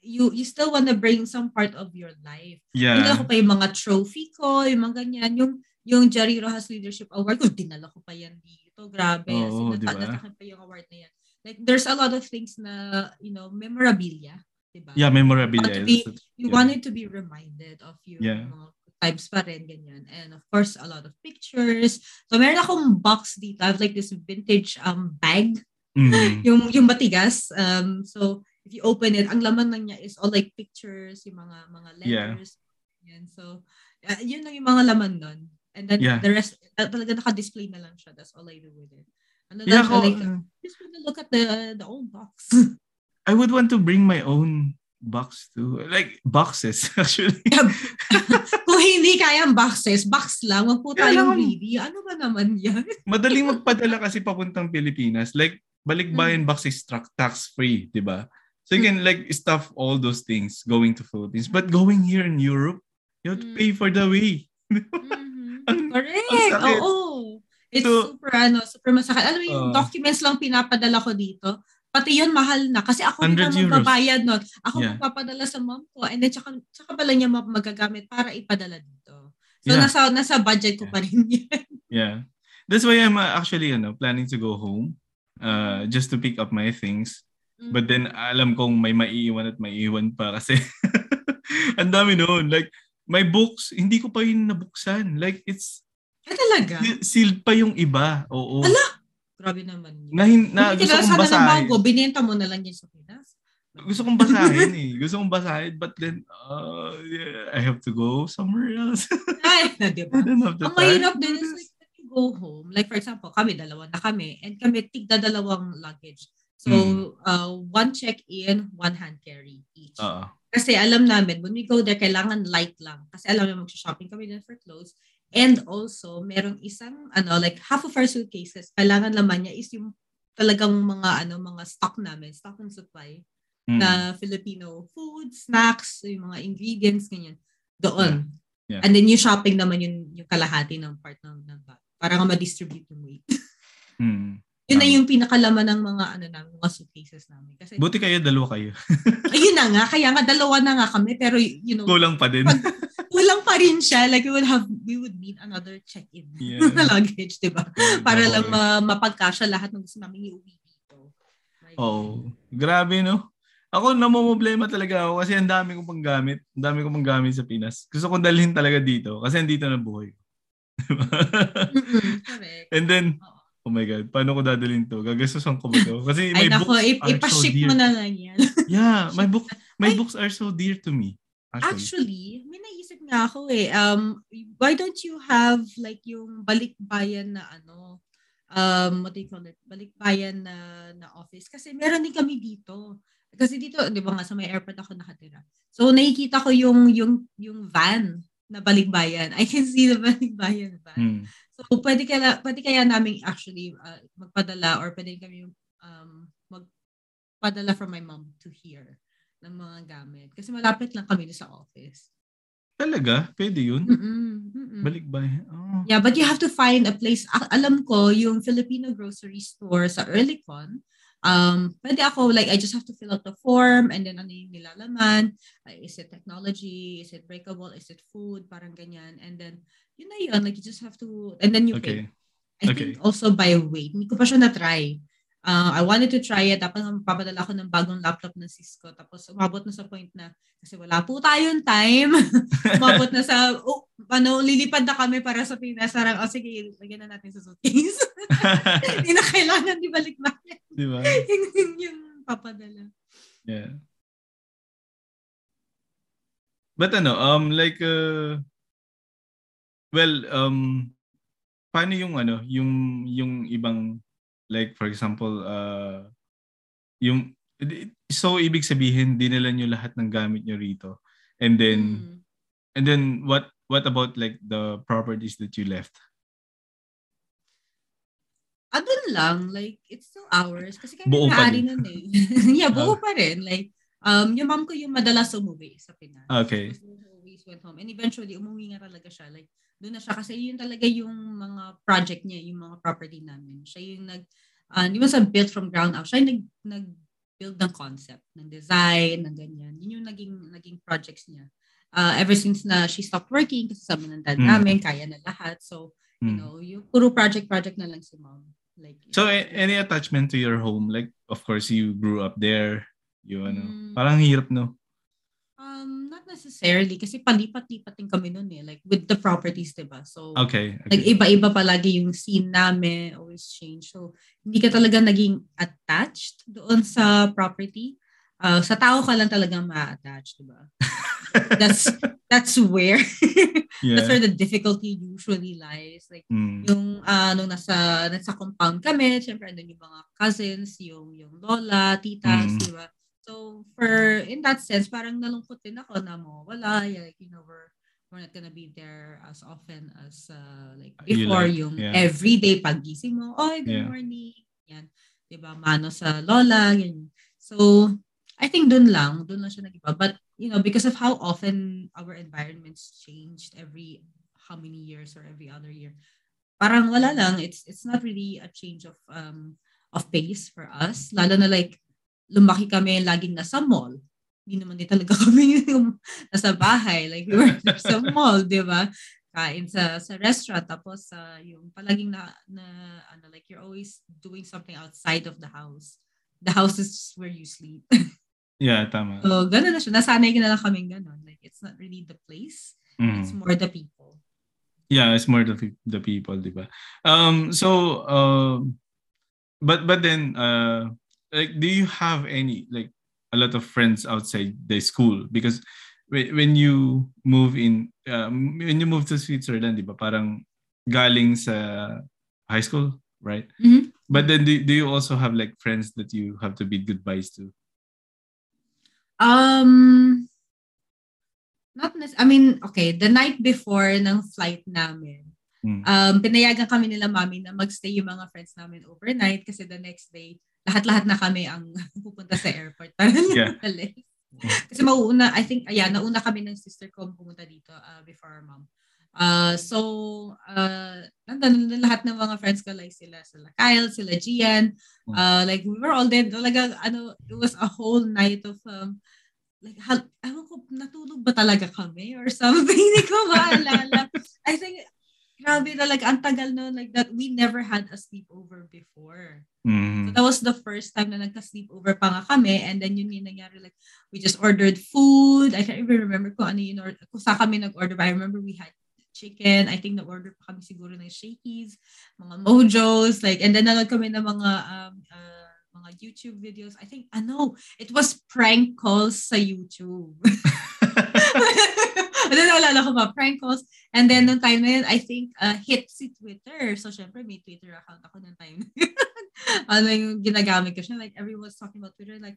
you you still want to bring some part of your life. Yeah. ko pa yung mga trophy ko, yung mga ganyan. Yung, yung Jerry Rojas Leadership Award ko, dinala ko pa yan dito. Grabe. Oo, nata- di ba? natakan pa yung award na yan. Like, there's a lot of things na, you know, memorabilia. Diba? Yeah, memorabilia. Want to be- You yeah. wanted to be reminded of your Yeah. good times pa rin, ganyan. And of course, a lot of pictures. So meron akong box dito. I have like this vintage um bag. Mm. yung yung matigas. Um so if you open it, ang laman lang niya is all like pictures, yung mga mga letters. Yeah. Yan. So uh, yun lang yung mga laman nun. And then Yeah. the rest uh, talaga naka-display na lang siya. That's all I do with it. Ano Yeah, ako, like, uh, just want to look at the the old box. I would want to bring my own box too. Like boxes actually. Kung hindi kayang boxes, box lang. Wag po tayong greedy. Ano ba naman yan? Madaling magpadala kasi papuntang Pilipinas. Like balikbayan box is tax free, 'di ba? So you can like stuff all those things going to Philippines. But going here in Europe, you have to Mm. pay for the way. Mhm. Ang- Correct. ang sakit. Oo. It's So- super, ano, super masakit. Alam mo yung Uh, documents lang pinapadala ko dito. Pati yun, mahal na. Kasi ako 100 rin ang euros. magbabayad nun. Ako Yeah. magpapadala sa mom ko. And then, tsaka, tsaka pala niya ma- magagamit para ipadala dito. So, Yeah. nasa nasa budget ko pa rin yan. Yeah. That's why I'm uh, actually ano, planning to go home uh, just to pick up my things. But then alam kong may maiiwan at maiiwan pa kasi ang dami noon. Like my books, hindi ko pa yun nabuksan. Like it's Ah, talaga? se- sealed pa yung iba. Oo. Ala! Grabe naman yun. Na, hin- na Hindi gusto kong sana ng basahin. bago, binenta mo na lang yan sa Pinas. Gusto kong basahin eh. Gusto kong basahin but then uh, yeah, I have to go somewhere else. Ay, na, di I don't have the Ang time. mahirap din is like when you go home, like for example, kami dalawa na kami and kami tigda dalawang luggage. So, Mm. uh, one check-in, one hand carry each. Oo. Kasi alam namin, when we go there, kailangan light lang. Kasi alam namin, mag-shopping kami din for clothes. And also, merong isang, ano, like half of our suitcases, kailangan laman niya is yung talagang mga, ano, mga stock namin, stock and supply Mm. na Filipino food, snacks, yung mga ingredients, ganyan. Doon. Yeah. Yeah. And then yung shopping naman yung, yung kalahati ng part ng, ng bag. Para nga ma-distribute yung weight. Mm. Yun na yung pinakalaman ng mga ano namin, mga suitcases namin. Kasi, Buti kayo, dalawa kayo. ayun na nga, kaya nga dalawa na nga kami, pero you know, Kulang pa din. Pag- kulang pa rin siya. Like, we would have, we would need another check-in Yeah. na luggage, di ba? Para lang ma- mapagkasya lahat ng gusto namin iuwi dito. My Oo. Grabe, no? Ako, namomblema talaga ako kasi ang dami kong panggamit. Ang dami kong panggamit sa Pinas. Gusto kong dalhin talaga dito kasi andito na buhay ko. Correct. And then, Oo. Oh my God, paano ko dadalhin to? Gagastusan ko ba to? Kasi my Ay, nako, books ip- are so ipaship dear. mo na lang yan. Yeah, my book, my Ay. books are so dear to me. Actually. Actually, may naisip nga ako eh. Um, why don't you have like yung balikbayan na ano, um, what do you call it? Balikbayan na, na office. Kasi meron din kami dito. Kasi dito, di ba nga, sa may airport ako nakatira. So, nakikita ko yung, yung, yung van na balikbayan. I can see the balikbayan van. Hmm. So, pwede kaya, pwede kaya namin actually uh, magpadala or pwede kami um, magpadala from my mom to here ng mga gamit. Kasi malapit lang kami sa office. Talaga? Pwede yun? Mm-mm, mm-mm. Balik ba? Oh. Yeah, but you have to find a place. Alam ko, yung Filipino grocery store sa Earlycon, um, pwede ako, like, I just have to fill out the form and then ano yung nilalaman. Uh, is it technology? Is it breakable? Is it food? Parang ganyan. And then, yun na yun. Like, you just have to, and then you Okay. pay. I Okay. think also by weight. Hindi ko pa siya na-try. Uh, I wanted to try it. Tapos papadala ko ng bagong laptop ng Cisco. Tapos umabot na sa point na, kasi wala po tayong time. umabot na sa, oh, ano, lilipad na kami para sa Pinas. Sarang, oh sige, lagyan na natin sa suitcase. Hindi na kailangan di balik na Di ba? yung, yung, yung papadala. Yeah. But ano, um, like, uh, well, um, paano yung ano, yung, yung ibang, like, for example, uh, yung, so ibig sabihin, dinala nyo lahat ng gamit nyo rito. And then, Mm. and then, what, what about like the properties that you left? Ah, dun lang. Like, it's still ours. Kasi kami Buo pa din. nun eh. yeah, buo pa rin. Like, um, yung mom ko yung madalas umuwi sa Pinas. Okay. Kasi always went home. And eventually, umuwi nga talaga siya. Like, doon na siya. Kasi yun talaga yung mga project niya, yung mga property namin. Siya yung nag, uh, di ba sa built from ground up, siya yung nag, nag-build ng concept, ng design, ng ganyan. Yun yung naging, naging projects niya. Uh, ever since na she stopped working, kasi sabi ng dad Mm. namin, kaya na lahat. So, you Hmm. know, yung puro project-project na lang si mom. Like, So, a- any attachment to your home? Like, of course, you grew up there. You, ano, Mm. parang hirap, no? Um, not necessarily kasi palipat-lipat din kami noon eh like with the properties, 'di ba? So Okay. okay. like iba-iba palagi yung scene namin, always change. So hindi ka talaga naging attached doon sa property. Uh, sa tao ka lang talaga ma-attach, 'di ba? that's that's where yeah. that's where the difficulty usually lies. Like Mm. yung uh, nung nasa nasa compound kami, syempre andun yung mga cousins, yung yung lola, titas, Mm. di ba? So for in that sense, parang nalungkot din ako na mo wala, like you know we're we're not gonna be there as often as uh, like You before like, yung yeah. everyday paggising mo, oh good Yeah. morning, yan, di ba? Mano sa lola, ganyan. So I think dun lang, dun lang siya nag-iba. But, you know, because of how often our environments changed every how many years or every other year, parang wala lang. It's it's not really a change of um of pace for us. Lalo na like, lumaki kami laging nasa mall. Hindi naman din talaga kami yung nasa bahay. Like, we were sa mall, di ba? Kain sa sa restaurant. Tapos, uh, yung palaging na, na, ano, like, you're always doing something outside of the house. The house is where you sleep. Yeah, tama. So, gano'n na siya. Nasanay ka na lang kaming gano'n. Like, it's not really the place. Mm. It's more the people. Yeah, it's more the the people, di ba? Um so um but but then uh like do you have any like a lot of friends outside the school because when, you move in um, when you move to Switzerland, di ba? Parang galing sa high school, right? Mhm. But then do, do you also have like friends that you have to bid goodbyes to? Um, not nec- I mean, okay, the night before ng flight namin, Mm. um, pinayagan kami nila mami na magstay yung mga friends namin overnight kasi the next day, lahat-lahat na kami ang pupunta sa airport para Yeah. Kasi mauuna, I think, ayan, nauna kami ng sister ko pumunta dito uh, before our mom. Uh, so, uh, nandun na lahat ng mga friends ko, like sila, sila Kyle, sila Gian, uh, like we were all there, talaga, ano, it was a whole night of, um, like, hal- ewan ko, natulog ba talaga kami or something, hindi ko maalala. I think, grabe talaga, ang tagal no, like that, we never had a sleepover before. So Mm. that was the first time na nagka-sleepover pa nga kami and then yun yung nangyari like we just ordered food. I can't even remember kung ano yun or kung saan kami nag-order but I remember we had chicken. I think nag-order pa kami siguro ng shakies, mga mojos, like and then nanood kami ng mga um, uh, mga YouTube videos. I think ano, it was prank calls sa YouTube. and then naalala ko ba, prank calls. And then nung time na yun, I think uh, hit si Twitter. So syempre may Twitter account ako nung time na yun. ano yung ginagamit ko siya. Like everyone's talking about Twitter. Like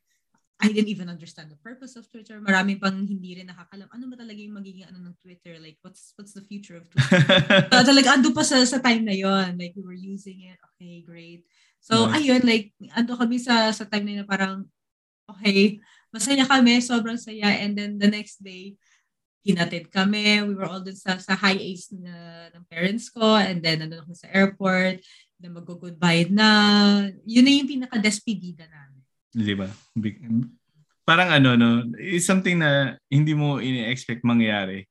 I didn't even understand the purpose of Twitter. Marami pang hindi rin nakakalam. Ano ba talaga yung magiging ano ng Twitter? Like what's what's the future of Twitter? uh, talaga ando pa sa, sa time na yon Like we were using it. Okay, great. So Nice. ayun, like ando kami sa sa time na yun na parang okay, masaya kami, sobrang saya. And then the next day, hinatid kami. We were all dun sa, sa high A's na, ng parents ko. And then, nandun ako sa airport. Na mag-goodbye na. Yun na yung pinaka-despedida namin. Di ba? Big- Parang ano, no, it's something na hindi mo ini-expect mangyari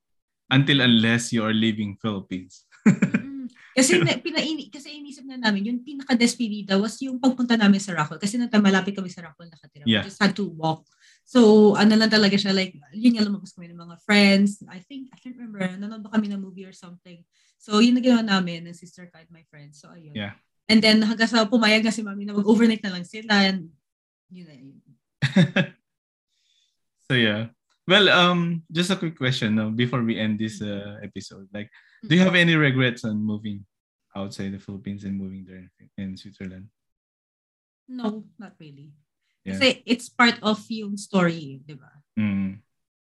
until unless you are leaving Philippines. Mm. Kasi na, pinaini, kasi inisip na namin, yung pinaka-despedida was yung pagpunta namin sa Rockville. Kasi nata malapit kami sa Rockville nakatira. Yeah. We just had to walk. So, ano lang talaga siya, like, yun nga lumabas kami ng mga friends. I think, I can't remember, nanonood ba kami ng movie or something. So, yun na ginawa namin ng sister ko and my friends. So, ayun. Yeah. And then, hanggang sa pumayag na si mami na mag-overnight na lang sila. And, yun na yun. so yeah. Well, um, just a quick question no, before we end this uh, episode. Like, do you have any regrets on moving outside the Philippines and moving there in Switzerland? No, not really. Yeah. Kasi it's part of yung story, di ba? Mm.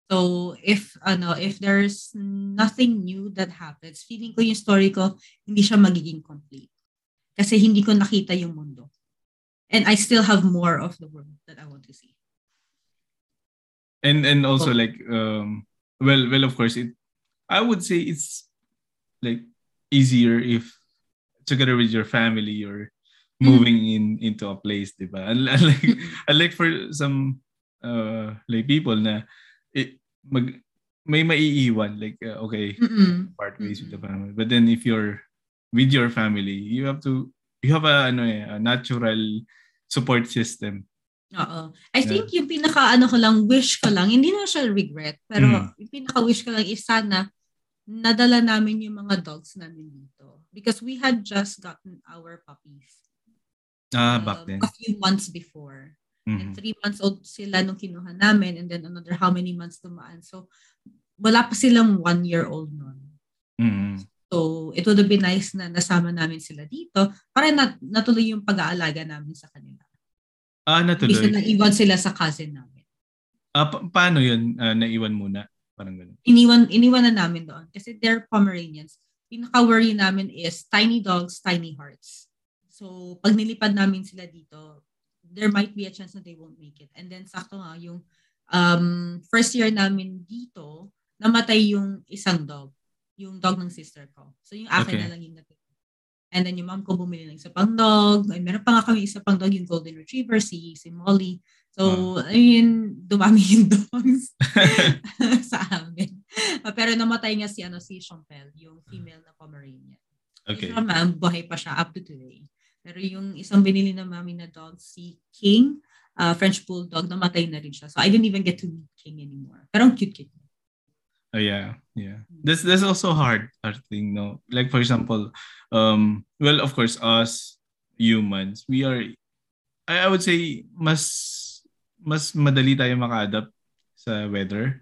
So, if, ano, if there's nothing new that happens, feeling ko yung story ko, hindi siya magiging complete. Kasi hindi ko nakita yung mundo. And I still have more of the world that I want to see. And and also Oh. like um well well of course it I would say it's like easier if together with your family or moving in into a place, diba? Un- Unlike unlike for some uh like people na it, mag may maiiwan like uh, okay Mm-mm. part ways with the family but then if you're with your family you have to you have a ano eh, a natural support system Oo. I think yung pinaka ano ko lang, wish ko lang, hindi na siya regret, pero mm. yung pinaka wish ko lang is sana nadala namin yung mga dogs namin dito. Because we had just gotten our puppies. Ah, um, back then. A few months before. Mm-hmm. And three months old sila nung kinuha namin and then another how many months dumaan. So, wala pa silang one year old nun. Mm-hmm. So, it would have been nice na nasama namin sila dito para nat- natuloy yung pag-aalaga namin sa kanila. Ah, natuloy. Bisa naiwan sila sa cousin namin. Ah, pa- paano yun? Uh, naiwan muna? Parang ganun. Iniwan, iniwan na namin doon. Kasi they're Pomeranians. Pinaka-worry namin is tiny dogs, tiny hearts. So, pag nilipad namin sila dito, there might be a chance that they won't make it. And then, sakto nga, yung um, first year namin dito, namatay yung isang dog. Yung dog ng sister ko. So, yung akin okay. na lang yung natitira. And then yung mom ko bumili ng isa pang dog. Ay, meron pa nga kami isa pang dog, yung golden retriever, si, si Molly. So, uh. I mean, dumami yung dogs sa amin. Pero namatay nga si, ano, si Champel, yung female na Pomeranian. Okay. So, ma'am, buhay pa siya up to today. Pero yung isang binili na mami na dog, si King, uh, French Bulldog, namatay na rin siya. So, I didn't even get to meet King anymore. Pero ang cute-cute Oh yeah, yeah. That's that's also hard, hard thing, no. Like for example, um, well, of course, us humans, we are, I, I would say, mas mas madali tayo maka-adapt sa weather,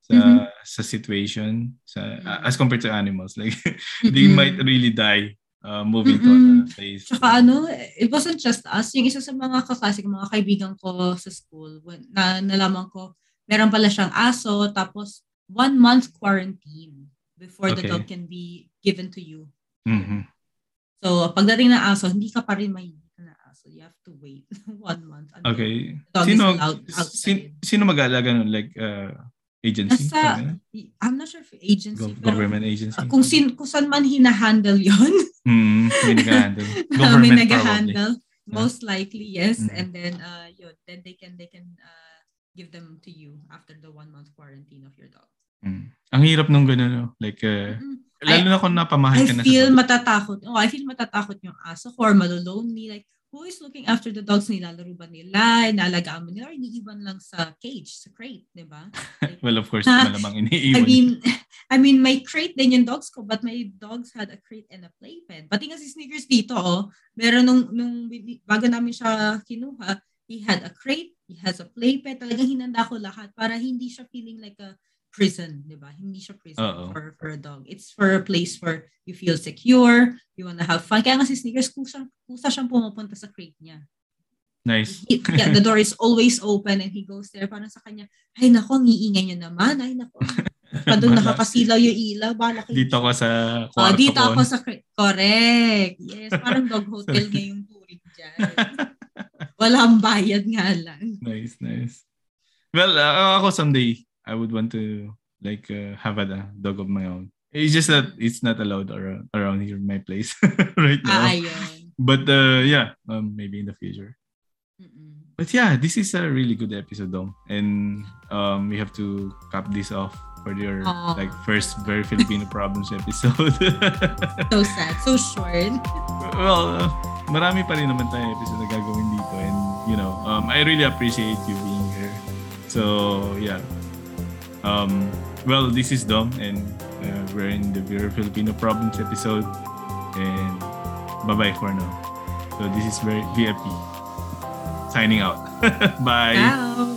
sa mm-hmm. sa situation, sa uh, as compared to animals. Like they mm-hmm. might really die uh, moving mm-hmm. to a place. Tsaka ano, it wasn't just us. Yung isa sa mga kaklasik, mga kaibigan ko sa school, na nalaman ko, meron pala siyang aso, tapos one month quarantine before okay. the dog can be given to you. Mm-hmm. So, pagdating ng aso, hindi ka pa rin may na aso. You have to wait one month. Okay. Sino, sin, sino mag-aalaga nun? Like, uh, agency? Nasa, I'm not sure if agency. Go- government agency? Uh, kung, sin, kung saan man hinahandle yon mm, may nag-handle. government may nag-handle. Most likely, yes. Mm. And then, uh, yun, then they can, they can uh, give them to you after the one month quarantine of your dog. Mm. Ang hirap nung gano'n, no? Like, uh, mm-hmm. lalo I, na kung napamahal I ka na sa feel matatakot. Oh, I feel matatakot yung aso ko or malolonely. Like, who is looking after the dogs? Nilalaro ba nila? Inalagaan mo nila? Or iniiwan lang sa cage, sa crate, di ba? Like, well, of course, uh, malamang iniiwan. I mean, I mean, my crate din yung dogs ko, but my dogs had a crate and a playpen. Pati nga si Sneakers dito, oh, meron nung, nung bago namin siya kinuha, he had a crate, he has a playpen. Talagang hinanda ko lahat para hindi siya feeling like a prison, di ba? Hindi siya prison Uh-oh. for, for a dog. It's for a place where you feel secure, you wanna have fun. Kaya nga si Sneakers, kusa, kusa siyang pumupunta sa crate niya. Nice. He, yeah, the door is always open and he goes there. Parang sa kanya, ay nako, ang iingay niya naman. Ay nako. Pa doon nakakasilaw yung ilaw. Bala kayo. Dito ko sa kwarto oh, Dito ako sa crate. Correct. Yes, parang dog hotel nga yung turing dyan. Walang bayad nga lang. Nice, nice. Well, uh, ako someday, I would want to like uh, have a dog of my own. It's just that it's not allowed around, around here my place right now. Ah, but uh, yeah, um, maybe in the future. Mm-mm. But yeah, this is a really good episode though. And um, we have to cap this off for your Aww. like first very Filipino problems episode. so sad, so short. Well, uh, marami pa rin naman tayong episode na gagawin dito and you know, um, I really appreciate you being here. So yeah, Um, well, this is Dom, and uh, we're in the Very Filipino Problems episode. And bye bye for now. So, this is VIP signing out. Bye.